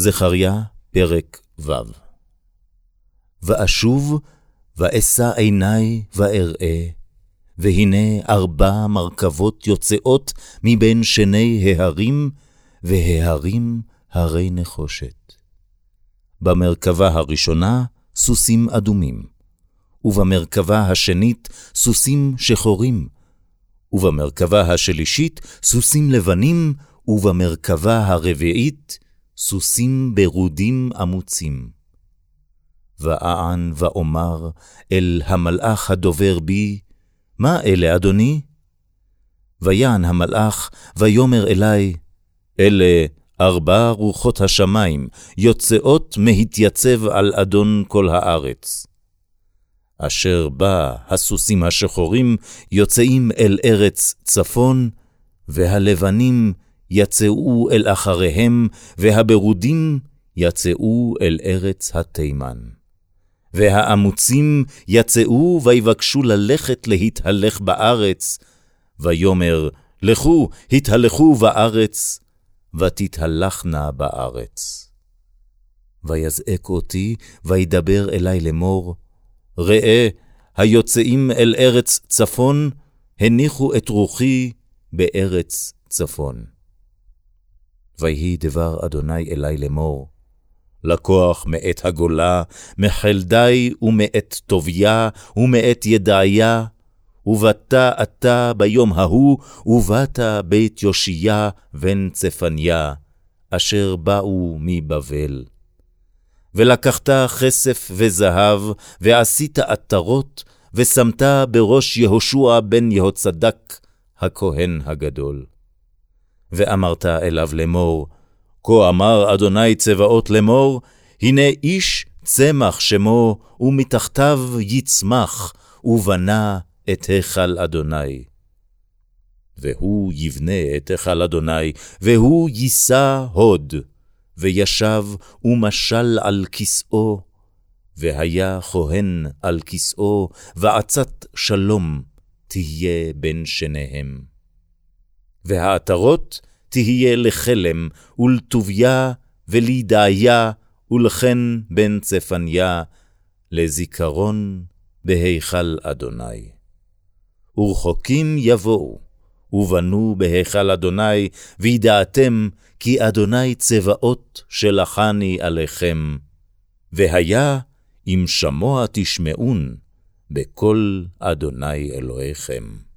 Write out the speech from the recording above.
זכריה, פרק ו' ואשוב, ואשא עיני ואראה, והנה ארבע מרכבות יוצאות מבין שני ההרים, וההרים הרי נחושת. במרכבה הראשונה סוסים אדומים, ובמרכבה השנית סוסים שחורים, ובמרכבה השלישית סוסים לבנים, ובמרכבה הרביעית סוסים ברודים עמוצים. ואען ואומר אל המלאך הדובר בי, מה אלה, אדוני? ויען המלאך, ויאמר אלי, אלה ארבע רוחות השמיים, יוצאות מהתייצב על אדון כל הארץ. אשר בה הסוסים השחורים יוצאים אל ארץ צפון, והלבנים יצאו אל אחריהם, והברודים יצאו אל ארץ התימן. והאמוצים יצאו ויבקשו ללכת להתהלך בארץ, ויאמר, לכו, התהלכו בארץ, ותתהלכנה בארץ. ויזעק אותי, וידבר אלי לאמור, ראה, היוצאים אל ארץ צפון, הניחו את רוחי בארץ צפון. ויהי דבר אדוני אלי לאמור, לקוח מאת הגולה, מחלדי ומאת טוביה ומאת ידעיה, ובאת אתה ביום ההוא, ובאת בית יושיה בן צפניה, אשר באו מבבל. ולקחת כסף וזהב, ועשית עטרות, ושמת בראש יהושע בן יהוצדק, הכהן הגדול. ואמרת אליו לאמור, כה אמר אדוני צבאות לאמור, הנה איש צמח שמו, ומתחתיו יצמח, ובנה את היכל אדוני. והוא יבנה את היכל אדוני, והוא יישא הוד, וישב ומשל על כסאו, והיה כהן על כסאו, ועצת שלום תהיה בין שניהם. והעטרות תהיה לחלם, ולטוביה, ולידעיה, ולחן בן צפניה, לזיכרון בהיכל אדוני. ורחוקים יבואו, ובנו בהיכל אדוני, וידעתם כי אדוני צבאות שלחני עליכם. והיה אם שמוע תשמעון בקול אדוני אלוהיכם.